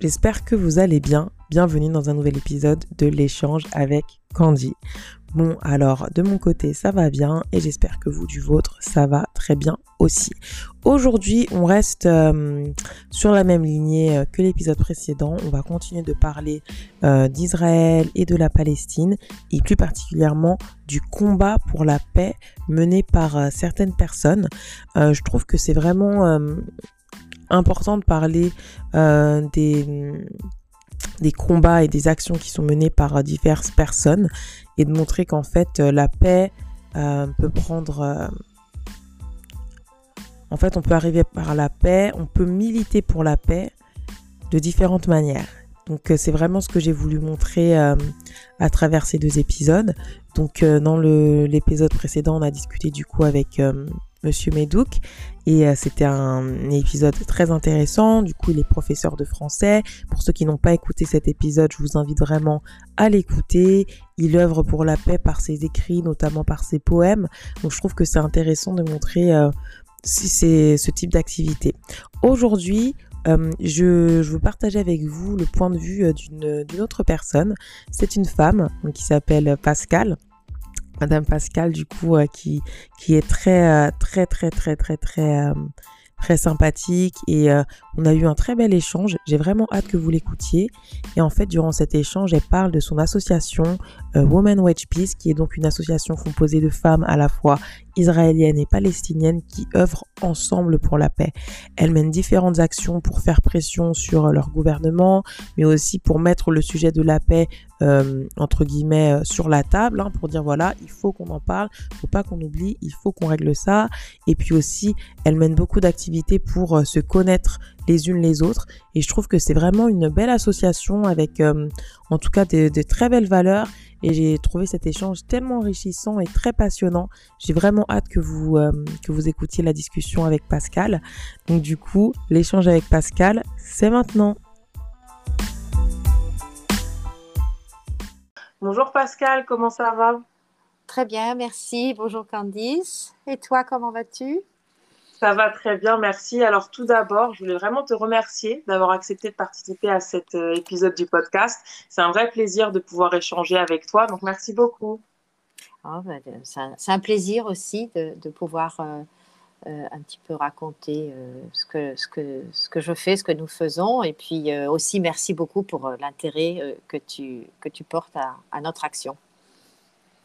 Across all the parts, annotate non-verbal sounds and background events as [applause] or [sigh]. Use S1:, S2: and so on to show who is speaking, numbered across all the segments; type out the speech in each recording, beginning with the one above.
S1: j'espère que vous allez bien. Bienvenue dans un nouvel épisode de l'échange avec Candy. Bon, alors de mon côté, ça va bien et j'espère que vous du vôtre, ça va très bien aussi. Aujourd'hui, on reste euh, sur la même lignée euh, que l'épisode précédent. On va continuer de parler euh, d'Israël et de la Palestine et plus particulièrement du combat pour la paix mené par certaines personnes. je trouve que c'est vraiment important de parler euh, des, des combats et des actions qui sont menées par diverses personnes et de montrer qu'en fait euh, la paix euh, peut prendre... en fait, on peut arriver par la paix, on peut militer pour la paix de différentes manières. Donc c'est vraiment ce que j'ai voulu montrer à travers ces deux épisodes. Donc dans l'épisode précédent, on a discuté du coup avec Monsieur Medouk. Et euh, c'était un épisode très intéressant. Du coup, il est professeur de français. Pour ceux qui n'ont pas écouté cet épisode, je vous invite vraiment à l'écouter. Il œuvre pour la paix par ses écrits, notamment par ses poèmes. Donc, je trouve que c'est intéressant de montrer euh, si c'est ce type d'activité. Aujourd'hui, euh, je, je, veux partager avec vous le point de vue d'une autre personne. C'est une femme qui s'appelle Pascal. Madame Pascal, du coup, euh, qui, qui est très, euh, très, très, très, très, très, euh, très sympathique et on a eu un très bel échange. J'ai vraiment hâte que vous l'écoutiez. Et en fait, durant cet échange, elle parle de son association Women Wedge Peace, qui est donc une association composée de femmes à la fois israéliennes et palestiniennes qui œuvrent ensemble pour la paix. Elles mènent différentes actions pour faire pression sur leur gouvernement, mais aussi pour mettre le sujet de la paix euh, entre guillemets euh, sur la table hein, pour dire voilà il faut qu'on en parle faut pas qu'on oublie il faut qu'on règle ça et puis aussi elles mènent beaucoup d'activités pour euh, se connaître les unes les autres et je trouve que c'est vraiment une belle association avec en tout cas des, très belles valeurs et j'ai trouvé cet échange tellement enrichissant et très passionnant. J'ai vraiment hâte que vous, que vous écoutiez la discussion avec Pascal. Donc du coup, l'échange avec Pascal, c'est maintenant. Bonjour Pascal, comment ça va?
S2: Très bien, merci. Bonjour Candice. Et toi, comment vas-tu?
S1: Ça va très bien, merci. Alors tout d'abord, je voulais vraiment te remercier d'avoir accepté de participer à cet euh, épisode du podcast. C'est un vrai plaisir de pouvoir échanger avec toi, donc merci beaucoup.
S2: Oh, c'est un plaisir aussi de, pouvoir euh, un petit peu raconter ce, que, ce, que, ce que je fais, ce que nous faisons. Et puis aussi, merci beaucoup pour l'intérêt que, tu, que tu portes à, notre action.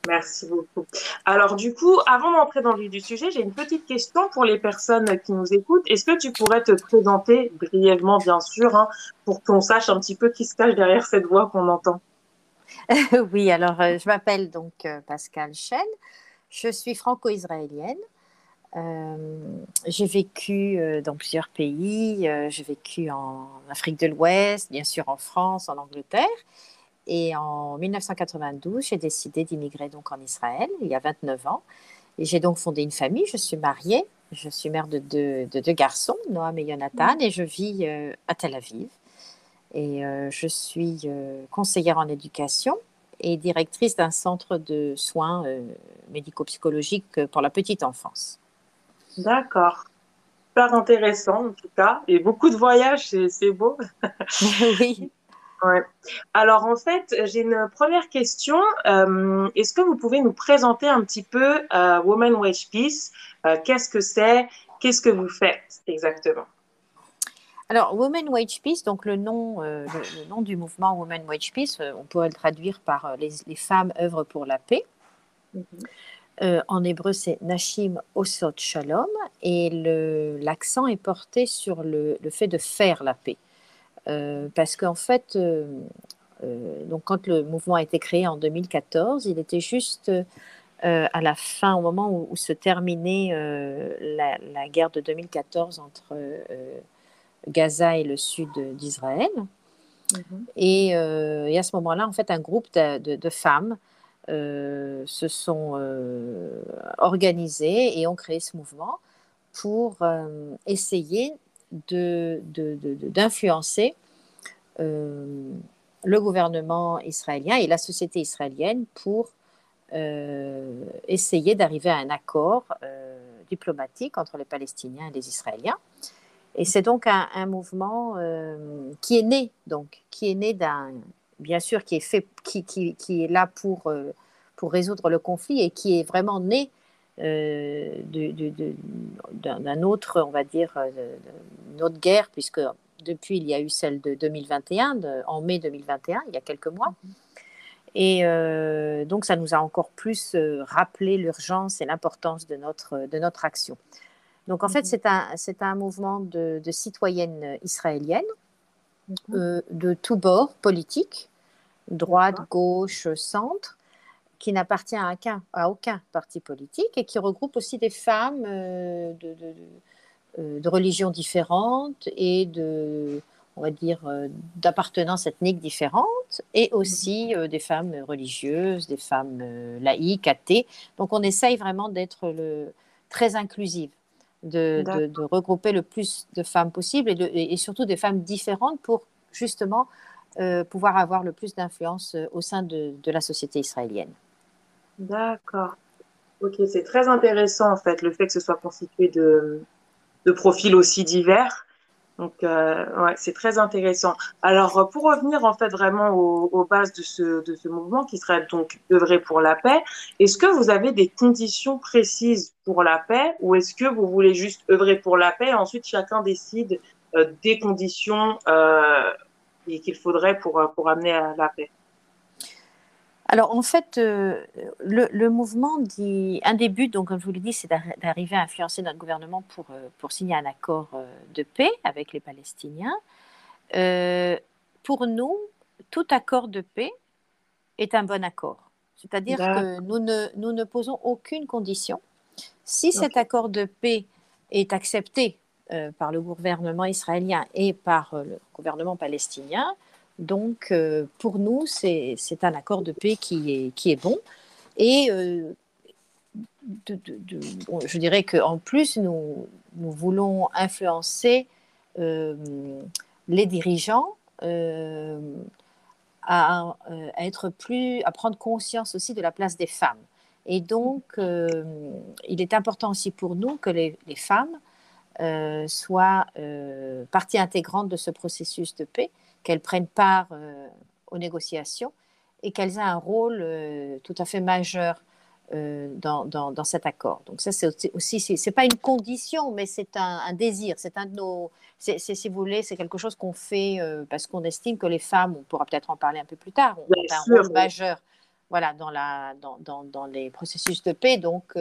S1: Merci beaucoup. Alors du coup, avant d'entrer dans le vif du sujet, j'ai une petite question pour les personnes qui nous écoutent. Est-ce que tu pourrais te présenter brièvement, bien sûr, hein, pour qu'on sache un petit peu qui se cache derrière cette voix qu'on entend? [laughs]
S2: Oui, alors je m'appelle donc Pascal Chen. Je suis franco-israélienne. Euh, j'ai vécu euh, dans plusieurs pays. Euh, j'ai vécu en Afrique de l'Ouest, bien sûr en France, en Angleterre. Et en 1992, j'ai décidé d'immigrer donc en Israël, il y a 29 ans. Et j'ai donc fondé une famille. Je suis mariée. Je suis mère de deux, de deux garçons, Noam et Jonathan, et je vis à Tel Aviv. Et je suis conseillère en éducation et directrice d'un centre de soins médico-psychologiques pour la petite enfance.
S1: D'accord. Super intéressant en tout cas. Et beaucoup de voyages, c'est beau. [laughs] oui. Ouais. Alors en fait, j'ai une première question. Euh, est-ce que vous pouvez nous présenter un petit peu euh, Women Wage Peace? Euh, Qu'est-ce que c'est? Qu'est-ce que vous faites exactement?
S2: Alors, Women Wage Peace, donc le nom, le, nom du mouvement Women Wage Peace, on pourrait le traduire par les, femmes œuvrent pour la paix. Mhm. Euh, en hébreu, c'est Nashim Osot Shalom, et l'accent est porté sur le, fait de faire la paix. Euh, parce qu'en fait, euh, donc quand le mouvement a été créé en 2014, il était juste à la fin, au moment où, se terminait la, guerre de 2014 entre Gaza et le sud d'Israël. Mm-hmm. et, à ce moment-là, en fait, un groupe de femmes euh, se sont euh, organisés et ont créé ce mouvement pour euh, essayer d'influencer de, le gouvernement israélien et la société israélienne pour essayer d'arriver à un accord diplomatique entre les Palestiniens et les Israéliens. Et c'est donc un, mouvement qui est né, donc, qui est né d'un, bien sûr, qui est fait, qui, qui, qui est là pour, pour résoudre le conflit et qui est vraiment né d'un autre, on va dire, d'une autre guerre, puisque depuis, il y a eu celle de 2021, en mai 2021, il y a quelques mois. Et euh, donc, ça nous a encore plus euh, rappelé l'urgence et l'importance de notre, de notre action. Donc, en fait, mhm. c'est un, c'est un mouvement de, de citoyennes israéliennes mhm. euh, de tous bords politiques, droite, gauche, centre, qui n'appartient à aucun, à aucun parti politique et qui regroupe aussi des femmes de, de euh, de religions différentes et de, on va dire, euh, d'appartenance ethnique différente, et aussi euh, des femmes religieuses, des femmes laïques, athées. Donc on essaye vraiment d'être très inclusive, de, regrouper le plus de femmes possible et, et, surtout des femmes différentes pour justement pouvoir avoir le plus d'influence au sein de la société israélienne.
S3: D'accord. Ok, c'est très intéressant en fait le fait que ce soit constitué de, de profils aussi divers. Donc, euh, ouais, c'est très intéressant. Alors, pour revenir en fait vraiment aux, bases de ce, de ce mouvement qui serait donc œuvrer pour la paix, est-ce que vous avez des conditions précises pour la paix ou est-ce que vous voulez juste œuvrer pour la paix et ensuite chacun décide euh, des conditions euh, qu'il faudrait pour, pour amener à la paix?
S2: Alors, en fait, euh, le, mouvement dit. Un début, donc, comme je vous l'ai dit, c'est d'arriver à influencer notre gouvernement pour, euh, pour signer un accord euh, de paix avec les Palestiniens. pour nous, tout accord de paix est un bon accord. C'est-à-dire que nous ne, nous ne posons aucune condition. Si cet accord de paix est accepté par le gouvernement israélien et par le gouvernement palestinien, donc, euh, pour nous, c'est un accord de paix qui est, qui est bon. Et euh, je dirais qu'en plus, nous, nous, voulons influencer euh, les dirigeants à, être plus, à prendre conscience aussi de la place des femmes. Et donc, il est important aussi pour nous que les, les femmes soient partie intégrante de ce processus de paix qu'elles prennent part euh, aux négociations et qu'elles aient un rôle euh, tout à fait majeur euh, dans, dans, cet accord. Donc ça, c'est aussi, c'est pas une condition, mais c'est un, désir. C'est un de nos, c'est, si vous voulez, c'est quelque chose qu'on fait parce qu'on estime que les femmes, on pourra peut-être en parler un peu plus tard, ont, un rôle majeur, voilà, dans la, dans, dans, dans, les processus de paix. Donc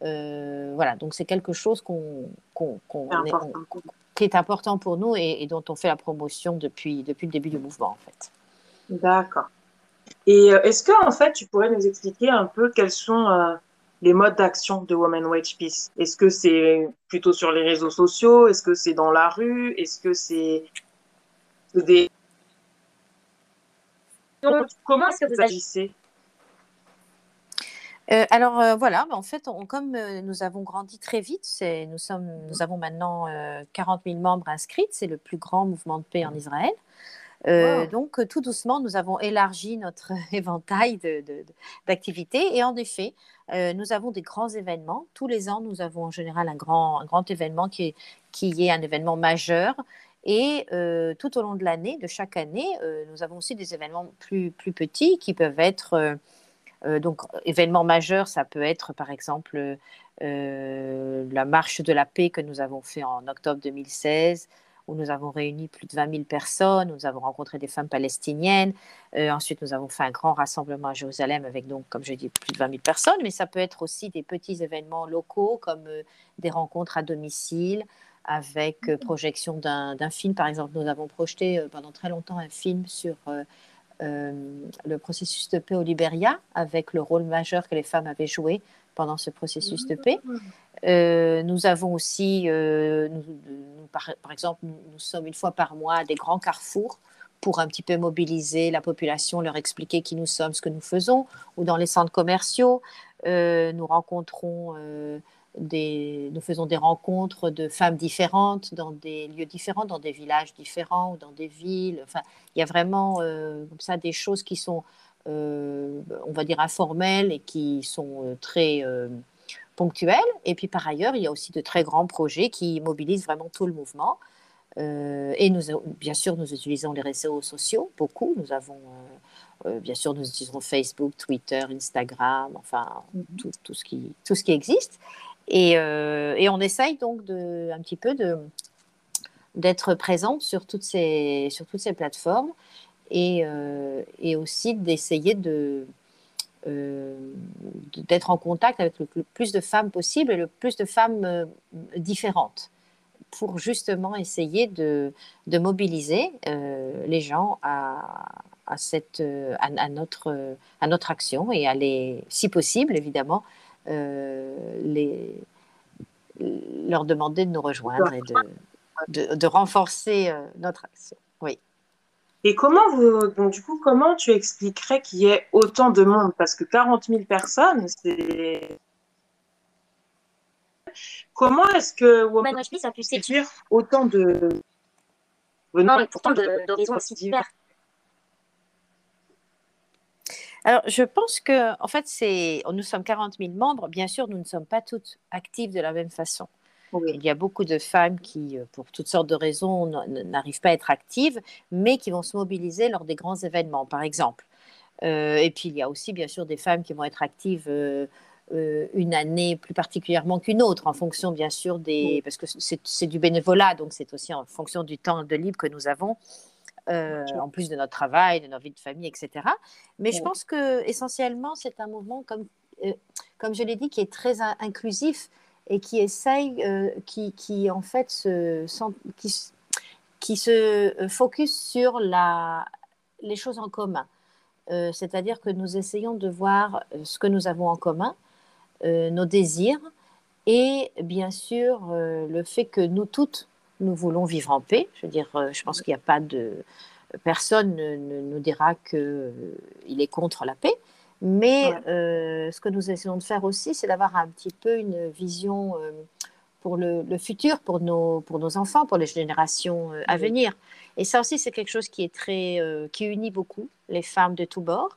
S2: voilà, donc c'est quelque chose qu'on, qu'on, qui est important pour nous et, dont on fait la promotion depuis, depuis le début du mouvement, en fait.
S3: D'accord. Et euh, est-ce que, en fait, tu pourrais nous expliquer un peu quels sont euh, les modes d'action de Women Wage Peace? Est-ce que c'est plutôt sur les réseaux sociaux? Est-ce que c'est dans la rue? Est-ce que c'est des... Comment est-ce que vous agissez?
S2: Euh, alors euh, voilà, bah, en fait, comme euh, nous avons grandi très vite, nous, sommes, nous avons maintenant 40 000 membres inscrits, c'est le plus grand mouvement de paix en Israël. Donc tout doucement, nous avons élargi notre [laughs] éventail d'activités et en effet, nous avons des grands événements. Tous les ans, nous avons en général un grand, un grand événement qui est, qui est un événement majeur et tout au long de l'année, de chaque année, nous avons aussi des événements plus, plus petits qui peuvent être donc, événement majeur, ça peut être par exemple euh, la marche de la paix que nous avons fait en octobre 2016 où nous avons réuni plus de 20 000 personnes, nous avons rencontré des femmes palestiniennes. Euh, ensuite, nous avons fait un grand rassemblement à Jérusalem avec, donc, comme je dis, plus de 20 000 personnes. Mais ça peut être aussi des petits événements locaux comme des rencontres à domicile avec projection d'un film. Par exemple, nous avons projeté pendant très longtemps un film sur euh, le processus de paix au Libéria, avec le rôle majeur que les femmes avaient joué pendant ce processus de paix. Euh, nous avons aussi, euh, par, exemple, nous, sommes une fois par mois à des grands carrefours pour un petit peu mobiliser la population, leur expliquer qui nous sommes, ce que nous faisons, ou dans les centres commerciaux. nous rencontrons nous faisons des rencontres de femmes différentes dans des lieux différents, dans des villages différents ou dans des villes. Enfin, il y a vraiment euh, comme ça des choses qui sont, euh, on va dire, informelles et qui sont euh, très, ponctuelles. Et puis par ailleurs, il y a aussi de très grands projets qui mobilisent vraiment tout le mouvement. et nous, bien sûr, nous utilisons les réseaux sociaux, beaucoup. Nous avons, bien sûr, nous utilisons Facebook, Twitter, Instagram, enfin, mhm. tout, tout, ce qui, tout ce qui existe. Et, et on essaye donc de, un petit peu de, d'être présente sur toutes ces, sur toutes ces plateformes et, euh, et aussi d'essayer de, euh, d'être en contact avec le, plus de femmes possible et le plus de femmes euh, différentes pour justement essayer de, de mobiliser les gens à, à, cette, à, notre, à notre action et à les, si possible évidemment, les, leur demander de nous rejoindre et de, de, renforcer euh, notre action. Oui.
S3: Et comment vous, donc du coup, comment tu expliquerais qu'il y ait autant de monde? Parce que 40 000 personnes, c'est. Comment est-ce que Women Peace a pu séduire autant de venant pourtant d'horizons aussi divers
S2: alors, je pense que, en fait, c'est, nous sommes 40 000 membres. Bien sûr, nous ne sommes pas toutes actives de la même façon. Il y a beaucoup de femmes qui, euh, pour toutes sortes de raisons, n'arrivent pas à être actives, mais qui vont se mobiliser lors des grands événements, par exemple. Euh, et puis, il y a aussi, bien sûr, des femmes qui vont être actives euh, une année plus particulièrement qu'une autre, en fonction, bien sûr, des... Parce que c'est du bénévolat, donc c'est aussi en fonction du temps de libre que nous avons. En plus de notre travail, de notre vie de famille, etc. Mais je pense que essentiellement, c'est un mouvement, comme, comme je l'ai dit, qui est très inclusif et qui essaye, euh, qui, qui, en fait se, qui, qui se euh, focus sur la, les choses en commun. Euh, c'est-à-dire que nous essayons de voir ce que nous avons en commun, nos désirs et bien sûr le fait que nous toutes, nous voulons vivre en paix. Je veux dire, je pense qu'il n'y a pas de... Personne ne, ne nous dira qu'il est contre la paix. Mais euh, ce que nous essayons de faire aussi, c'est d'avoir un petit peu une vision euh, pour le, futur, pour nos, pour nos enfants, pour les générations euh, à venir. Et ça aussi, c'est quelque chose qui est très, qui unit beaucoup les femmes de tous bords.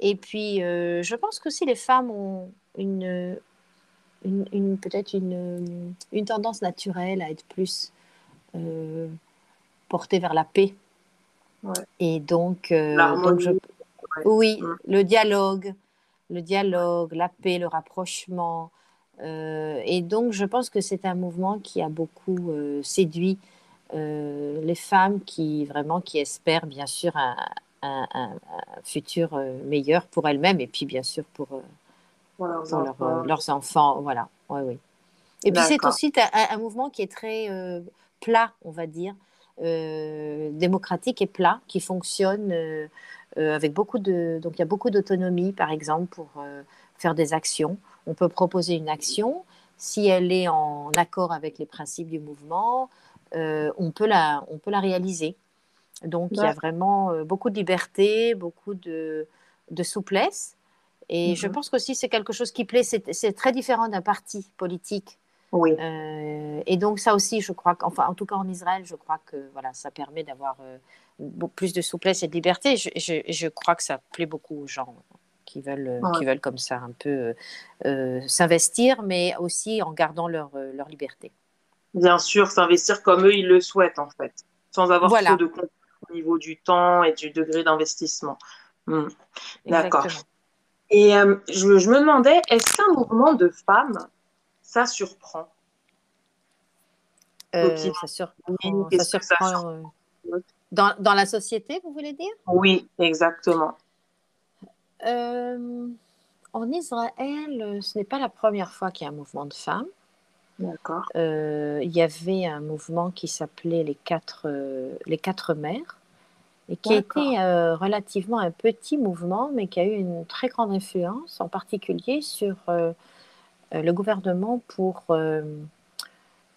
S2: Et puis, je pense qu'aussi les femmes ont une, une, peut-être une, une, tendance naturelle à être plus portées vers la paix. Et donc, donc je, oui, mm. le dialogue, le dialogue, la paix, le rapprochement. Euh, et donc, je pense que c'est un mouvement qui a beaucoup euh, séduit euh, les femmes qui vraiment qui espèrent bien sûr un, futur meilleur pour elles-mêmes et puis bien sûr pour, leurs, enfants. Voilà, oui. Et puis c'est aussi un, mouvement qui est très plat, on va dire, démocratique et plat, qui fonctionne euh, avec beaucoup de, donc il y a beaucoup d'autonomie, par exemple, pour euh, faire des actions. On peut proposer une action. Si elle est en accord avec les principes du mouvement, euh, on, peut la, on peut la réaliser. Donc, il y a vraiment beaucoup de liberté, beaucoup de, de souplesse. Et je mhm. pense qu'aussi, c'est quelque chose qui plaît. C'est très différent d'un parti politique. Oui. et donc, ça aussi, je crois qu'enfin, en tout cas en Israël, je crois que voilà, ça permet d'avoir plus de souplesse et de liberté. Je, je, crois que ça plaît beaucoup aux gens qui veulent, qui veulent comme ça un peu euh, s'investir, mais aussi en gardant leur, euh, leur liberté.
S3: Bien sûr, s'investir comme eux, ils le souhaitent en fait, sans avoir trop de contraintes au niveau du temps et du degré d'investissement. Hmm. D'accord. Et euh, je, je, me demandais, est-ce qu'un mouvement de femmes, ça surprend
S2: Ça surprend. Ça surprend dans, dans, la société, vous voulez dire?
S3: Oui, exactement.
S2: Euh, en Israël, ce n'est pas la première fois qu'il y a un mouvement de femmes. D'accord. Euh, il y avait un mouvement qui s'appelait les quatre, euh, les quatre mères et qui a été relativement un petit mouvement, mais qui a eu une très grande influence, en particulier sur le gouvernement pour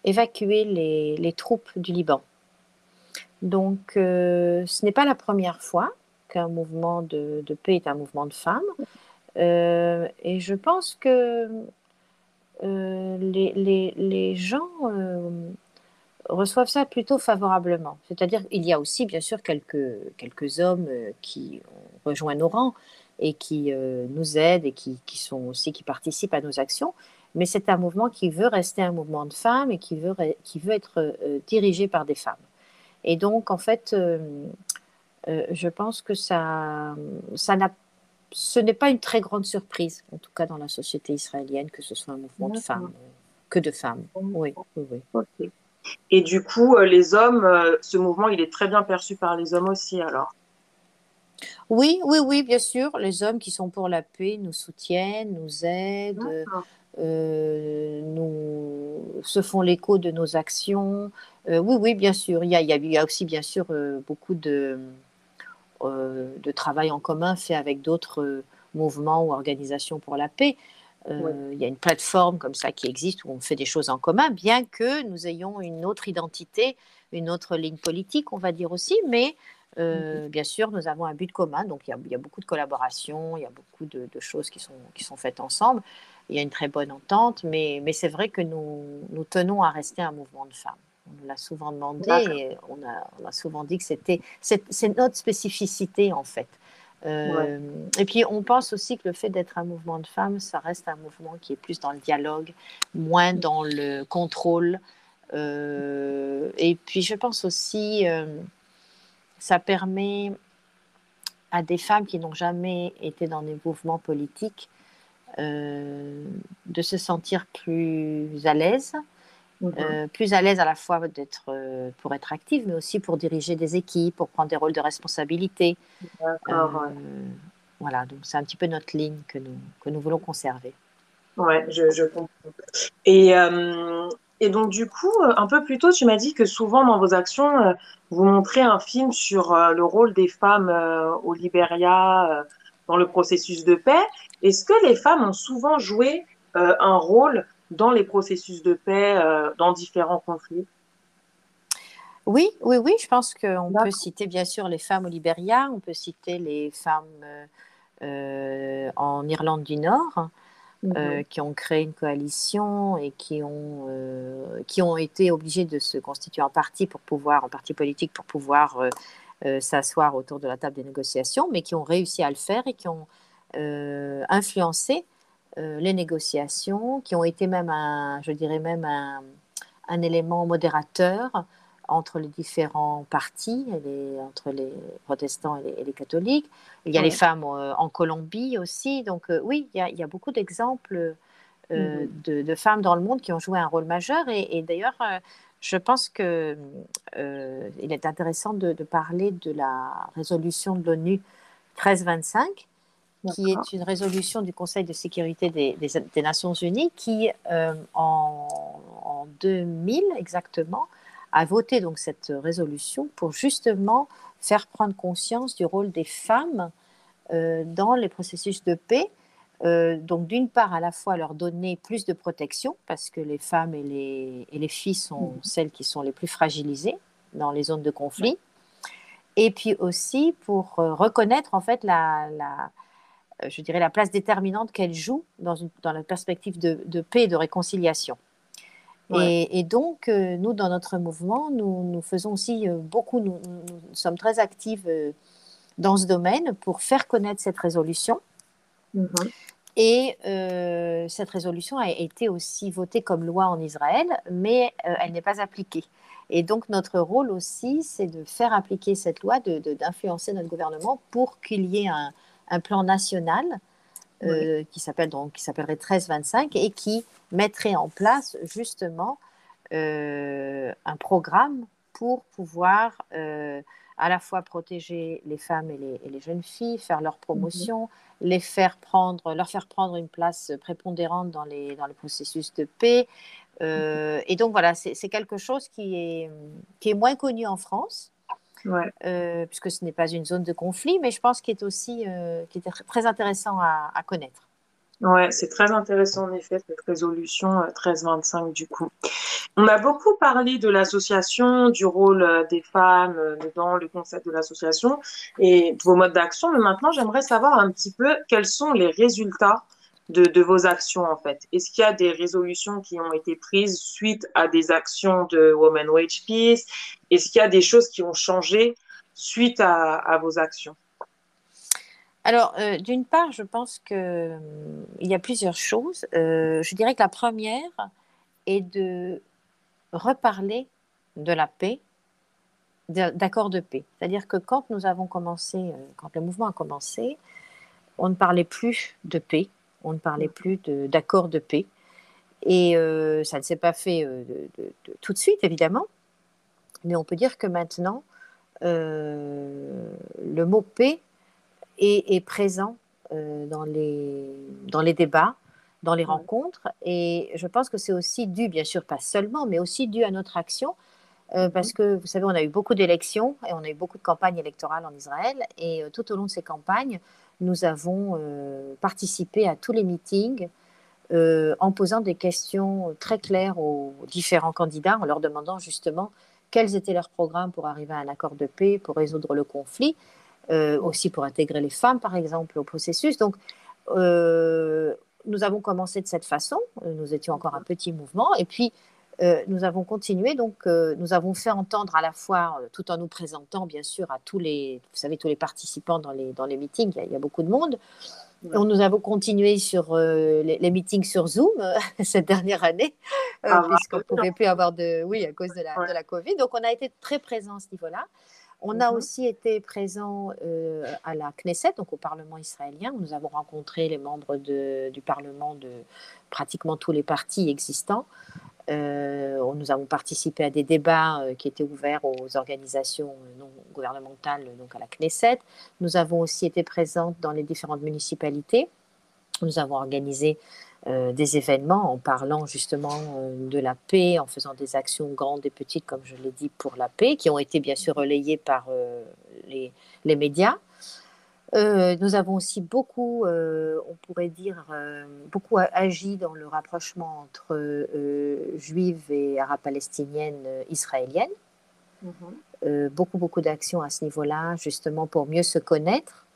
S2: évacuer les, les troupes du Liban. Donc, euh, ce n'est pas la première fois qu'un mouvement de, paix est un mouvement de femmes. Euh, et je pense que euh, les, gens reçoivent ça plutôt favorablement. C'est-à-dire qu'il y a aussi, bien sûr, quelques, quelques hommes qui ont rejoint nos rangs et qui nous aident et qui, qui, sont aussi, qui participent à nos actions. mais c'est un mouvement qui veut rester un mouvement de femmes et qui veut, qui veut être dirigé par des femmes. Et donc, en fait, je pense que ça, ça n'a ce n'est pas une très grande surprise, en tout cas dans la société israélienne, que ce soit un mouvement de femmes, que de femmes. Oui, oui, oui.
S3: Et du coup, les hommes, ce mouvement, il est très bien perçu par les hommes aussi, alors?
S2: Oui, oui, oui, bien sûr. Les hommes qui sont pour la paix nous soutiennent, nous aident, euh, nous se font l'écho de nos actions. Euh, oui, oui, bien sûr. Il y a, il y a, aussi, bien sûr, euh, beaucoup de, de travail en commun fait avec d'autres mouvements ou organisations pour la paix. Il y a une plateforme comme ça qui existe où on fait des choses en commun, bien que nous ayons une autre identité, une autre ligne politique, on va dire aussi, mais euh, bien sûr, nous avons un but commun, donc il y a, beaucoup de collaborations, il y a beaucoup de, choses qui sont, qui sont faites ensemble. Il y a une très bonne entente, mais, mais c'est vrai que nous, nous tenons à rester un mouvement de femmes. On nous l'a souvent demandé et on a, on a souvent dit que c'était c'est notre spécificité en fait. Euh, et puis on pense aussi que le fait d'être un mouvement de femmes, ça reste un mouvement qui est plus dans le dialogue, moins dans le contrôle. Euh, et puis je pense aussi ça permet à des femmes qui n'ont jamais été dans des mouvements politiques euh, de se sentir plus à l'aise, mhm. euh, plus à l'aise à la fois d'être euh, pour être active, mais aussi pour diriger des équipes, pour prendre des rôles de responsabilité. voilà, donc c'est un petit peu notre ligne que nous, que nous voulons conserver.
S3: Ouais, je, je comprends. Et et donc, du coup, euh, un peu plus tôt, tu m'as dit que souvent dans vos actions, euh, vous montrez un film sur euh, le rôle des femmes au Libéria dans le processus de paix. Est-ce que les femmes ont souvent joué un rôle dans les processus de paix, dans différents conflits?
S2: Oui, oui, oui. Je pense qu'on peut citer bien sûr les femmes au Libéria, on peut citer les femmes en Irlande du Nord. Euh, mhm. qui ont créé une coalition et qui ont, euh, qui ont été obligés de se constituer en parti pour pouvoir, en parti politique pour pouvoir euh, s'asseoir autour de la table des négociations, mais qui ont réussi à le faire et qui ont influencé les négociations, qui ont été même un, je dirais même un élément modérateur entre les différents partis, entre les protestants et les, catholiques. Il y a les femmes euh, en Colombie aussi. Donc euh, oui, il y, a, beaucoup d'exemples euh, mhm. de, femmes dans le monde qui ont joué un rôle majeur. Et, d'ailleurs, je pense qu'il est intéressant de, parler de la résolution de l'ONU 1325 qui est une résolution du Conseil de sécurité des, Nations Unies qui, en, en, 2000 exactement, a voté donc cette résolution pour justement faire prendre conscience du rôle des femmes euh, dans les processus de paix. Euh, donc d'une part, à la fois leur donner plus de protection, parce que les femmes et les, et les filles sont mmh. celles qui sont les plus fragilisées dans les zones de conflit, et puis aussi pour euh, reconnaître en fait la, la je dirais la place déterminante qu'elles jouent dans, une, dans la perspective de, de paix et de réconciliation. Et, donc, euh, nous, dans notre mouvement, nous, nous faisons aussi euh, beaucoup, nous, sommes très actifs euh, dans ce domaine pour faire connaître cette résolution. Mm-hmm. Et cette résolution a été aussi votée comme loi en Israël, mais elle n'est pas appliquée. Et donc, notre rôle aussi, c'est de faire appliquer cette loi, d'influencer de, notre gouvernement pour qu'il y ait un, un plan national euh, qui s'appelle donc qui s'appellerait 1325 et qui mettrait en place justement euh, un programme pour pouvoir euh, à la fois protéger les femmes et les, jeunes filles, faire leur promotion, mhm. les faire prendre, leur faire prendre une place prépondérante dans les, dans le processus de paix. Mhm. Et donc voilà, c'est quelque chose qui est, qui est moins connu en France. Euh, puisque ce n'est pas une zone de conflit, mais je pense qu'il est aussi euh, qui est très intéressant à, connaître.
S3: Ouais, c'est très intéressant en effet cette résolution 1325 euh, du coup. On a beaucoup parlé de l'association, du rôle des femmes dans le concept de l'association et de vos modes d'action, mais maintenant j'aimerais savoir un petit peu quels sont les résultats de, vos actions en fait Est-ce qu'il y a des résolutions qui ont été prises suite à des actions de Women Wage Peace? Est-ce qu'il y a des choses qui ont changé suite à, vos actions?
S2: Alors, euh, d'une part, je pense qu'il hum, y a plusieurs choses. Euh, je dirais que la première est de reparler de la paix, d'accord de paix. C'est-à-dire que quand nous avons commencé, euh, quand le mouvement a commencé, on ne parlait plus de paix, on ne parlait plus d'accord de, paix. Et ça ne s'est pas fait tout de suite, évidemment. Mais on peut dire que maintenant, le mot paix est, présent euh, dans, les, dans les débats, dans les rencontres. Et je pense que c'est aussi dû, bien sûr, pas seulement, mais aussi dû à notre action. Euh, parce que, vous savez, on a eu beaucoup d'élections et on a eu beaucoup de campagnes électorales en Israël. Et euh, tout au long de ces campagnes, nous avons participé à tous les meetings en posant des questions très claires aux différents candidats, en leur demandant justement quels étaient leurs programmes pour arriver à un accord de paix, pour résoudre le conflit. Euh, aussi pour intégrer les femmes, par exemple, au processus. Donc, euh, nous avons commencé de cette façon. Nous étions encore un petit mouvement. Et puis, euh, nous avons continué. Donc, nous avons fait entendre à la fois, tout en nous présentant, bien sûr, à tous les, vous savez, tous les participants dans les, dans les meetings. Il y a, beaucoup de monde. nous avons continué sur les, meetings sur Zoom [laughs] cette dernière année, ah, puisqu'on ne pouvait plus avoir de, oui, à cause de la, de la Covid. Donc, on a été très présents à ce niveau-là. On a mmh aussi été présent euh, à la Knesset, donc au Parlement israélien, où nous avons rencontré les membres du Parlement de pratiquement tous les partis existants. Euh, nous avons participé à des débats euh, qui étaient ouverts aux organisations non gouvernementales, donc à la Knesset. Nous avons aussi été présents dans les différentes municipalités. Nous avons organisé euh, des événements en parlant justement euh, de la paix, en faisant des actions grandes et petites, comme je l'ai dit, pour la paix, qui ont été bien sûr relayées par euh, les, médias. Nous avons aussi beaucoup, on pourrait dire, beaucoup agi dans le rapprochement entre juives et arabes palestiniennes israéliennes. Mhm. beaucoup, beaucoup d'actions à ce niveau-là, justement pour mieux se connaître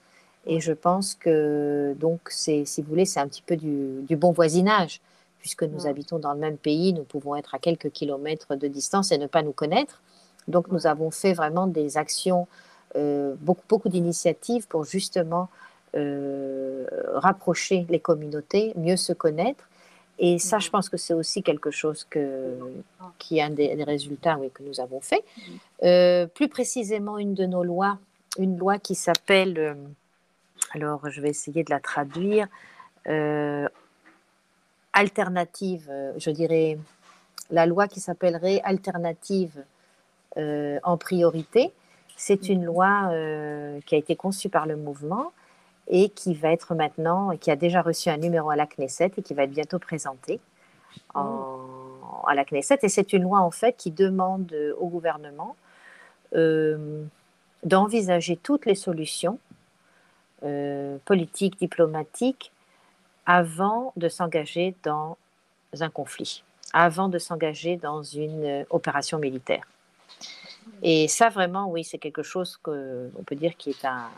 S2: et je pense que, donc, c'est, si vous voulez, c'est un petit peu du, bon voisinage. Puisque nous habitons dans le même pays, nous pouvons être à quelques kilomètres de distance et ne pas nous connaître. Donc, nous avons fait vraiment des actions, euh, beaucoup, beaucoup d'initiatives pour justement euh, rapprocher les communautés, mieux se connaître. Et ça, je pense que c'est aussi quelque chose qui est un des, résultats oui, que nous avons fait. Euh, plus précisément, une de nos lois, une loi qui s'appelle alors, je vais essayer de la traduire. Euh, alternative, euh, je dirais, la loi qui s'appellerait alternative euh, en priorité. C'est une loi qui a été conçue par le mouvement et qui va être maintenant, qui a déjà reçu un numéro à la Knesset et qui va être bientôt présentée à la Knesset. Et c'est une loi en fait qui demande au gouvernement d'envisager toutes les solutions euh, politique, diplomatique, avant de s'engager dans un conflit, avant de s'engager dans une euh, opération militaire. Et ça, vraiment, oui, c'est quelque chose qu'on peut dire qui est, un,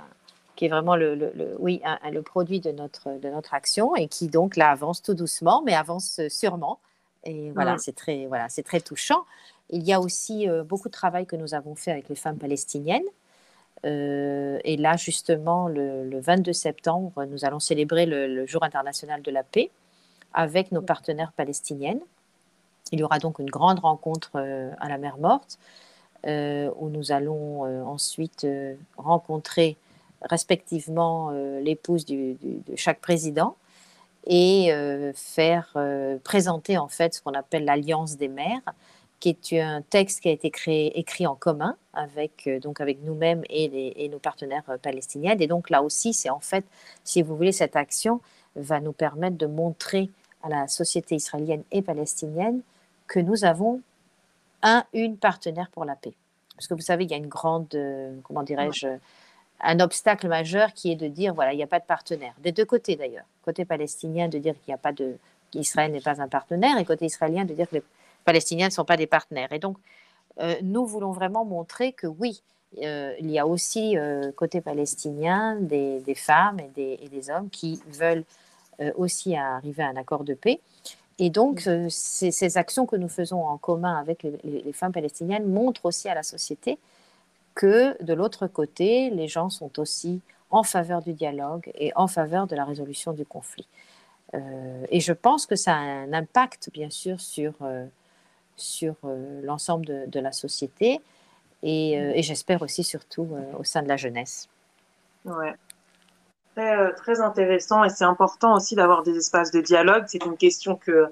S2: qui est vraiment le, oui, le produit de notre, de notre action et qui donc là avance tout doucement, mais avance sûrement. Et voilà, c'est très, voilà, c'est très touchant. Il y a aussi euh, beaucoup de travail que nous avons fait avec les femmes palestiniennes. Euh, et là, justement, le, 22 septembre, nous allons célébrer le, Jour international de la paix avec nos partenaires palestiniennes. Il y aura donc une grande rencontre euh, à la mer Morte euh, où nous allons ensuite rencontrer respectivement l'épouse de chaque président et faire présenter en fait ce qu'on appelle l'alliance des mères qui est un texte qui a été créé, écrit en commun avec, euh, donc avec nous-mêmes et, nos partenaires euh, palestiniens. Et donc là aussi, c'est en fait, si vous voulez, cette action va nous permettre de montrer à la société israélienne et palestinienne que nous avons un, une partenaire pour la paix. Parce que vous savez, il y a une grande, euh, comment dirais-je, un obstacle majeur qui est de dire, voilà, il n'y a pas de partenaire. Des deux côtés d'ailleurs. Côté palestinien, de dire qu'il n'y a pas de, qu'Israël n'est pas un partenaire, et côté israélien, de dire que les Palestiniens ne sont pas des partenaires. Et donc, euh, nous voulons vraiment montrer que oui, euh, il y a aussi côté palestinien des, femmes et des, hommes qui veulent aussi arriver à un accord de paix. Et donc, ces actions que nous faisons en commun avec les, femmes palestiniennes montrent aussi à la société que de l'autre côté, les gens sont aussi en faveur du dialogue et en faveur de la résolution du conflit. Euh, et je pense que ça a un impact, bien sûr, sur, euh, sur l'ensemble de, la société et, et j'espère aussi surtout au sein de la jeunesse.
S3: Ouais. Très, très intéressant et c'est important aussi d'avoir des espaces de dialogue. C'est une question que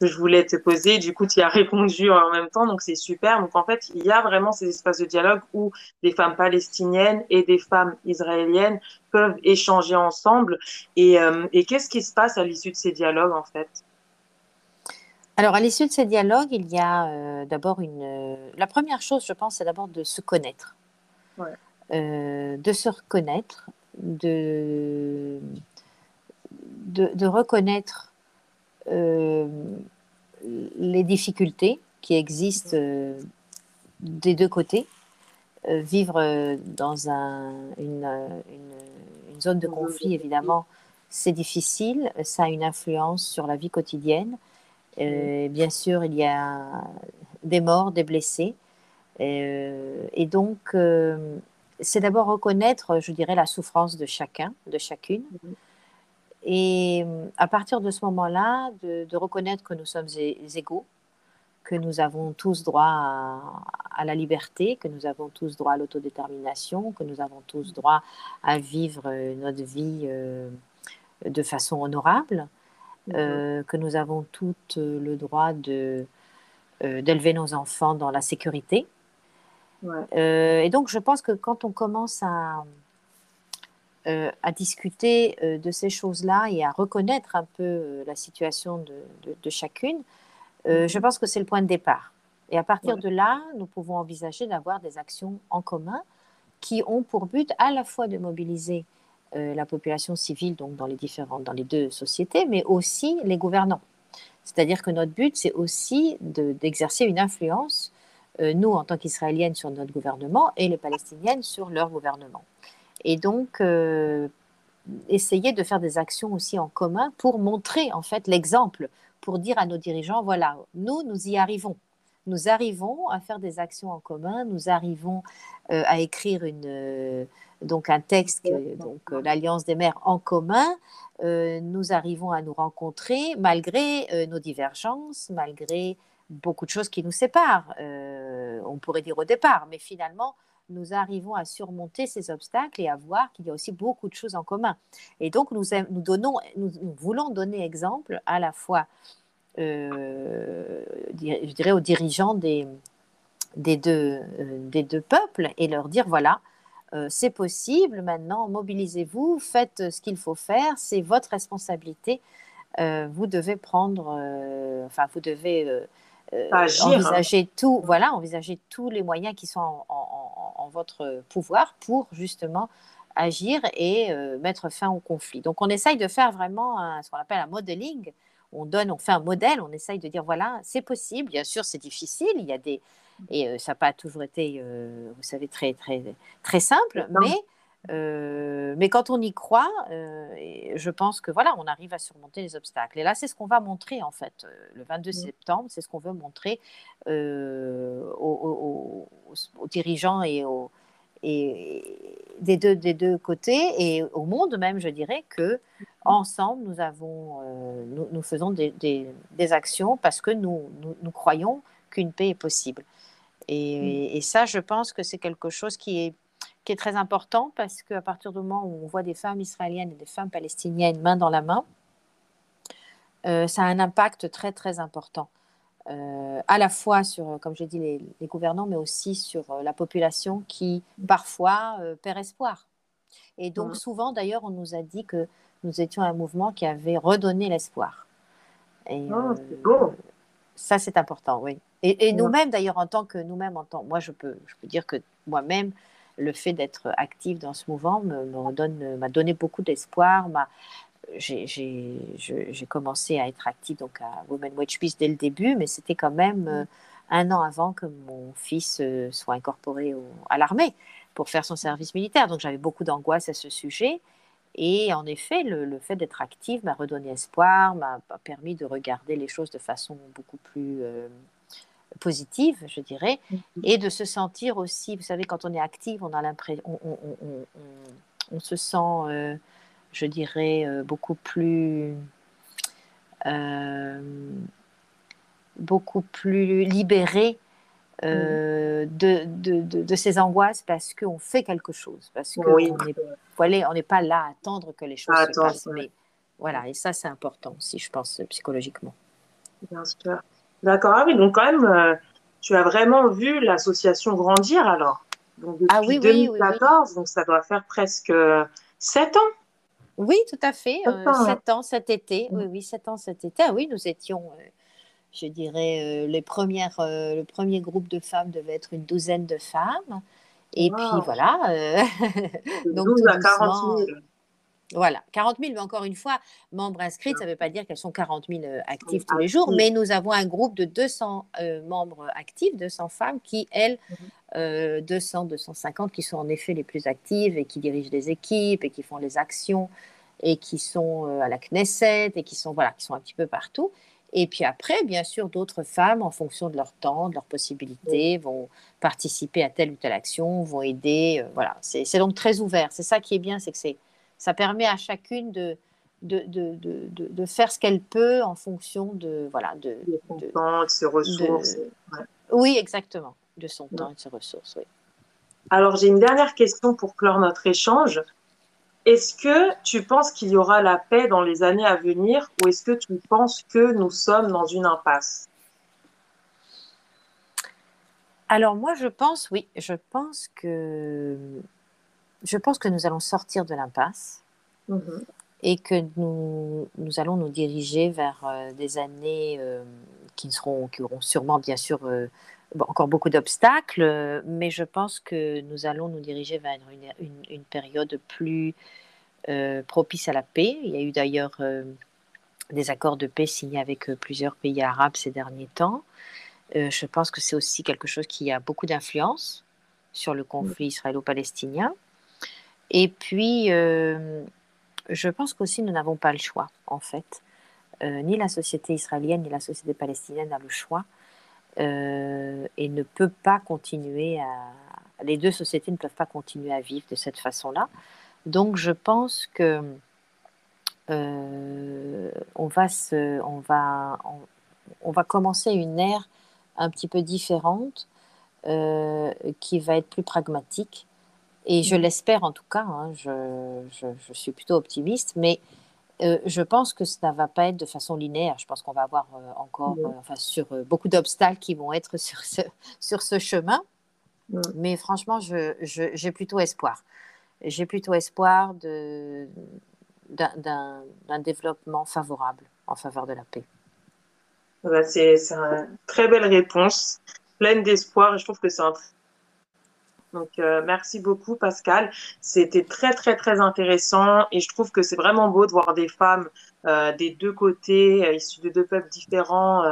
S3: que je voulais te poser. Du coup, tu y as [laughs] répondu en même temps, donc c'est super. Donc en fait, il y a vraiment ces espaces de dialogue où des femmes palestiniennes et des femmes israéliennes peuvent échanger ensemble. Et, euh, et qu'est-ce qui se passe à l'issue de ces dialogues en fait?
S2: Alors, à l'issue de ces dialogues, il y a euh, d'abord une. la première chose, je pense, c'est d'abord de se connaître. Ouais. Euh, de se reconnaître, de, de, reconnaître euh, les difficultés qui existent euh, des deux côtés. Euh, vivre dans un, une, une, zone de conflit, évidemment, c'est difficile. Ça a une influence sur la vie quotidienne. bien sûr, il y a des morts, des blessés. et donc, c'est d'abord reconnaître, je dirais, la souffrance de chacun, de chacune. Et à partir de ce moment-là, de, reconnaître que nous sommes égaux, que nous avons tous droit à, la liberté, que nous avons tous droit à l'autodétermination, que nous avons tous droit à vivre euh, notre vie euh, de façon honorable, mhm. euh, que nous avons tous le droit d'élever nos enfants dans la sécurité. Et donc, je pense que quand on commence à, euh, à discuter euh, de ces choses-là et à reconnaître un peu euh, la situation de, chacune, je mhm. pense que c'est le point de départ. Et à partir de là, nous pouvons envisager d'avoir des actions en commun qui ont pour but à la fois de mobiliser la population civile, donc dans les différentes, dans les deux sociétés, mais aussi les gouvernants. C'est-à-dire que notre but, c'est aussi d'exercer une influence, nous en tant qu'Israéliennes, sur notre gouvernement et les Palestiniennes sur leur gouvernement. Et donc, euh, essayer de faire des actions aussi en commun pour montrer en fait l'exemple, pour dire à nos dirigeants, voilà, nous, nous y arrivons. Nous arrivons à faire des actions en commun, nous arrivons euh, à écrire une, euh, donc un texte, donc l'Alliance des maires en commun. nous arrivons à nous rencontrer malgré nos divergences, malgré beaucoup de choses qui nous séparent, on pourrait dire au départ, mais finalement, nous arrivons à surmonter ces obstacles et à voir qu'il y a aussi beaucoup de choses en commun. Et donc, nous, nous, voulons donner exemple à la fois, euh, je dirais, aux dirigeants des, des, deux, euh, des deux peuples et leur dire, voilà, euh, c'est possible, maintenant, mobilisez-vous, faites ce qu'il faut faire, c'est votre responsabilité. vous devez prendre, enfin, vous devez envisager tout, voilà, envisager tous les moyens qui sont en, votre pouvoir pour justement agir et euh, mettre fin au conflit. Donc on essaye de faire vraiment ce qu'on appelle un modeling. On donne, on fait un modèle, on essaye de dire voilà, c'est possible. Bien sûr, c'est difficile. Il y a des et euh, ça n'a pas toujours été, euh, vous savez, très très très simple, mais mais quand on y croit, je pense que voilà, on arrive à surmonter les obstacles. Et là, c'est ce qu'on va montrer en fait le 22 septembre. C'est ce qu'on veut montrer aux, dirigeants et, aux, et des, deux, des deux côtés et au monde même, je dirais que ensemble, nous, avons, nous, faisons des, des, actions parce que nous, nous, croyons qu'une paix est possible. Et, et, ça, je pense que c'est quelque chose qui est qui est très important parce qu'à partir du moment où on voit des femmes israéliennes et des femmes palestiniennes main dans la main, euh, ça a un impact très très important. Euh, à la fois sur, comme j'ai dit, les, gouvernants, mais aussi sur euh, la population qui parfois perd espoir. Et donc souvent, d'ailleurs, on nous a dit que nous étions un mouvement qui avait redonné l'espoir. Et oh, ça, c'est important, oui. Et, nous-mêmes, d'ailleurs, en tant que nous-mêmes, en tant, moi, je peux, je peux dire que moi-même, le fait d'être active dans ce mouvement m'a donne, donné beaucoup d'espoir. J'ai commencé à être active donc à Women Watch Peace dès le début, mais c'était quand même euh, un an avant que mon fils euh, soit incorporé à l'armée pour faire son service militaire. Donc j'avais beaucoup d'angoisse à ce sujet. Et en effet, le, fait d'être active m'a redonné espoir, m'a permis de regarder les choses de façon beaucoup plus euh, positive, je dirais, mhm. et de se sentir aussi, vous savez, quand on est active, on a l'impression, on se sent, je dirais, beaucoup plus beaucoup plus libéré euh, de, de, de, ces angoisses parce qu'on fait quelque chose, parce qu'on n'est pas là à attendre que les choses se passent. Mais voilà, et ça, c'est important aussi, je pense, psychologiquement.
S3: Bien sûr. D'accord, ah oui, donc quand même, euh, tu as vraiment vu l'association grandir alors. Donc depuis ah, oui, 2014, donc ça doit faire presque 7 ans.
S2: Oui, tout à fait. 7 euh, ans, cet été. Oui, oui, 7 ans cet été. Ah oui, nous étions je dirais, euh, les premières, euh, le premier groupe de femmes devait être une douzaine de femmes. Et puis voilà.
S3: Euh, [laughs] donc, 12 à 40 000.
S2: Voilà, 40 000, mais encore une fois, membres inscrits, ça ne veut pas dire qu'elles sont 40 000 actives tous les jours, mais nous avons un groupe de 200 membres actifs, 200 femmes qui, elles, 200, mhm. 250, qui sont en effet les plus actives et qui dirigent des équipes et qui font les actions et qui sont à la Knesset et qui sont, voilà, qui sont un petit peu partout. Et puis après, bien sûr, d'autres femmes, en fonction de leur temps, de leurs possibilités, vont participer à telle ou telle action, vont aider. Euh, voilà, c'est donc très ouvert. C'est ça qui est bien, c'est que ça permet à chacune de, de, de, de, de faire ce qu'elle peut en fonction de voilà de,
S3: de, temps, de ses ressources.
S2: Oui, exactement, de son temps et de ses ressources. Oui.
S3: Alors j'ai une dernière question pour clore notre échange. Est-ce que tu penses qu'il y aura la paix dans les années à venir ou est-ce que tu penses que nous sommes dans une impasse?
S2: Alors moi, je pense, oui, je pense que je pense que nous allons sortir de l'impasse mhm. et que nous, nous, allons nous diriger vers euh, des années euh, qui, seront, qui auront sûrement, bien sûr, euh, encore beaucoup d'obstacles, mais je pense que nous allons nous diriger vers une, une, période plus propice à la paix. Il y a eu d'ailleurs des accords de paix signés avec plusieurs pays arabes ces derniers temps. je pense que c'est aussi quelque chose qui a beaucoup d'influence sur le conflit israélo-palestinien. Et puis, je pense qu'aussi nous n'avons pas le choix, en fait. ni la société israélienne ni la société palestinienne n'a le choix euh, et ne peut pas continuer à. Les deux sociétés ne peuvent pas continuer à vivre de cette façon-là. Donc, je pense que euh, on, va se, on, va, on, va commencer une ère un petit peu différente euh, qui va être plus pragmatique. Et je mmh. l'espère en tout cas, hein, je, je, je, suis plutôt optimiste, mais euh, je pense que ça ne va pas être de façon linéaire. Je pense qu'on va avoir euh, encore, euh, enfin, sur beaucoup d'obstacles qui vont être [laughs] sur ce, sur ce chemin. Mais franchement, j'ai plutôt espoir. J'ai plutôt espoir d'un développement favorable en faveur de la paix.
S3: C'est une très belle réponse, pleine d'espoir. Je trouve que c'est un donc, euh, merci beaucoup, Pascal. C'était très, très, très intéressant et je trouve que c'est vraiment beau de voir des femmes euh, des deux côtés, euh, issues de deux peuples différents,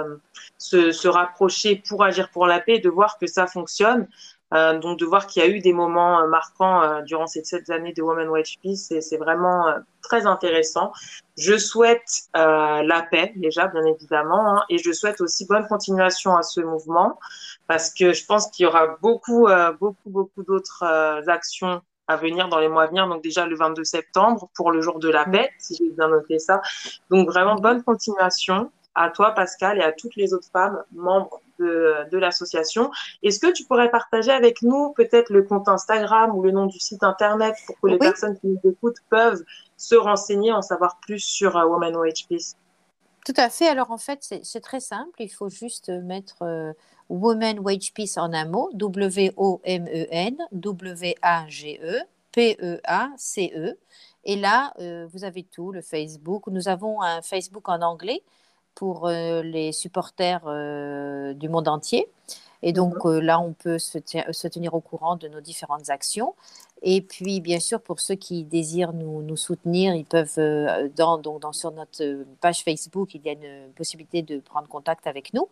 S3: se, se, rapprocher pour agir pour la paix et de voir que ça fonctionne. Euh, donc de voir qu'il y a eu des moments euh, marquants euh, durant ces sept années de Women Watch Peace, c'est vraiment très intéressant. Je souhaite la paix déjà, bien évidemment, hein, et je souhaite aussi bonne continuation à ce mouvement parce que je pense qu'il y aura beaucoup, beaucoup, beaucoup d'autres actions à venir dans les mois à venir. Donc déjà le 22 septembre pour le jour de la paix, si j'ai bien noté ça. Donc vraiment bonne continuation à toi, Pascal, et à toutes les autres femmes membres de, l'association. Est-ce que tu pourrais partager avec nous peut-être le compte Instagram ou le nom du site internet pour que les personnes qui nous écoutent peuvent se renseigner, en savoir plus sur euh, Women Wage Peace
S2: Tout à fait. Alors en fait, c'est très simple. Il faut juste mettre euh, Women Wage Peace en un mot, W-O-M-E-N, W-A-G-E, P-E-A-C-E. Et là, euh, vous avez tout, le Facebook. Nous avons un Facebook en anglais pour euh, les supporters euh, du monde entier. Et donc euh, là, on peut se, se, tenir au courant de nos différentes actions. Et puis, bien sûr, pour ceux qui désirent nous, nous soutenir, ils peuvent, dans, donc, dans, sur notre page Facebook, il y a une possibilité de prendre contact avec nous.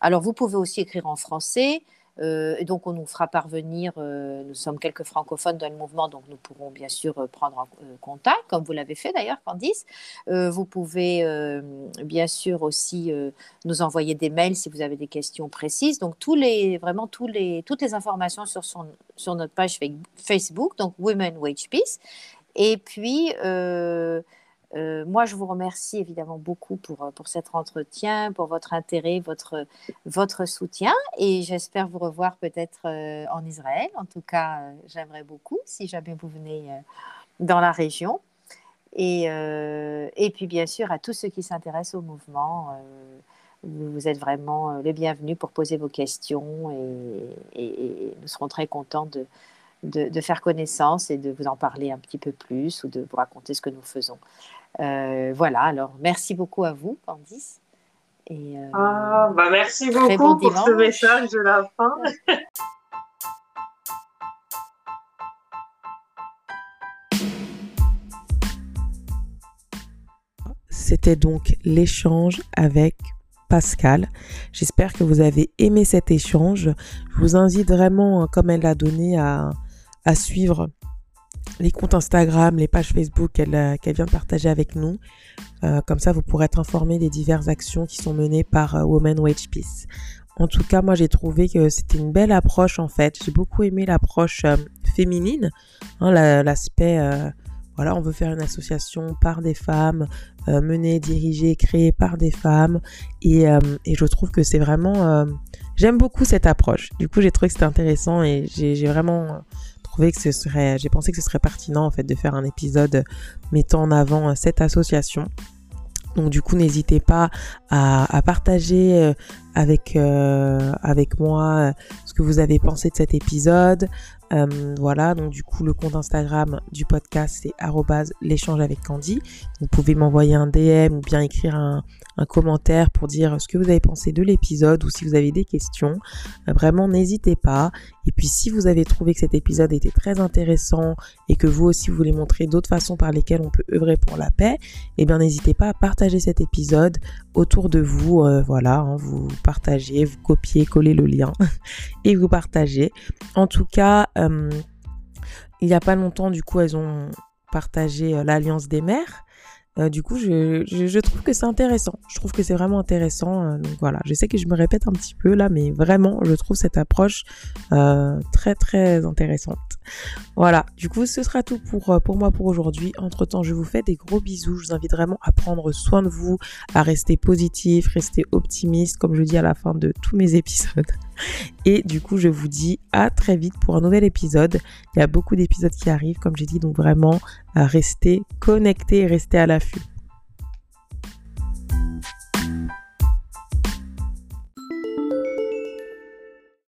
S2: Alors, vous pouvez aussi écrire en français. Euh, donc, on nous fera parvenir, euh, nous sommes quelques francophones dans le mouvement, donc nous pourrons bien sûr euh, prendre contact, comme vous l'avez fait d'ailleurs, Candice. vous pouvez bien sûr aussi nous envoyer des mails si vous avez des questions précises. Donc, vraiment toutes les informations sur, notre page Facebook, donc Women Wage Peace. Et puis, moi, je vous remercie évidemment beaucoup pour, euh, pour cet entretien, pour votre intérêt, votre, votre soutien. Et j'espère vous revoir peut-être euh, en Israël. En tout cas, j'aimerais beaucoup si jamais vous venez dans la région. Et, et, puis, bien sûr, à tous ceux qui s'intéressent au mouvement, vous, êtes vraiment les bienvenus pour poser vos questions et, nous serons très contents de, de, faire connaissance et de vous en parler un petit peu plus ou de vous raconter ce que nous faisons. Euh, voilà, alors merci beaucoup à vous, Candice.
S3: Et, euh, ah, bah merci beaucoup pour ce message de la fin.
S1: C'était donc l'échange avec Pascal. J'espère que vous avez aimé cet échange. Je vous invite vraiment, comme elle l'a donné, à, à suivre les comptes Instagram, les pages Facebook qu'elle euh, vient de partager avec nous. Euh, comme ça, vous pourrez être informé des diverses actions qui sont menées par euh, Women Wage Peace. En tout cas, moi, j'ai trouvé que c'était une belle approche, en fait. J'ai beaucoup aimé l'approche féminine, hein, l'aspect, voilà, on veut faire une association par des femmes, menée, dirigée, créée par des femmes. Et, et je trouve que c'est vraiment... J'aime beaucoup cette approche. Du coup, j'ai trouvé que c'était intéressant et j'ai vraiment que ce serait, j'ai pensé que ce serait pertinent en fait de faire un épisode mettant en avant euh, cette association. Donc du coup, n'hésitez pas à, partager euh, avec, euh, avec moi ce que vous avez pensé de cet épisode. voilà, donc du coup, le compte Instagram du podcast, c'est l'échange avec Candy. Vous pouvez m'envoyer un DM ou bien écrire un, un commentaire pour dire ce que vous avez pensé de l'épisode ou si vous avez des questions. Euh, vraiment, n'hésitez pas. Et puis, si vous avez trouvé que cet épisode était très intéressant et que vous aussi voulez montrer d'autres façons par lesquelles on peut œuvrer pour la paix, eh bien, n'hésitez pas à partager cet épisode autour de vous. Euh, voilà, hein, vous partagez, vous copiez, collez le lien [laughs] et vous partagez. En tout cas, euh, il n'y a pas longtemps, du coup, elles ont partagé l'Alliance des mères. Euh, du coup, je, trouve que c'est intéressant. Je trouve que c'est vraiment intéressant. Euh, donc voilà, je sais que je me répète un petit peu là, mais vraiment, je trouve cette approche euh, très très intéressante. Voilà, du coup, ce sera tout pour, pour moi pour aujourd'hui. Entre-temps, je vous fais des gros bisous. Je vous invite vraiment à prendre soin de vous, à rester positif, rester optimiste, comme je dis à la fin de tous mes épisodes. Et du coup, je vous dis à très vite pour un nouvel épisode. Il y a beaucoup d'épisodes qui arrivent, comme j'ai dit, donc vraiment, restez connectés et restez à l'affût.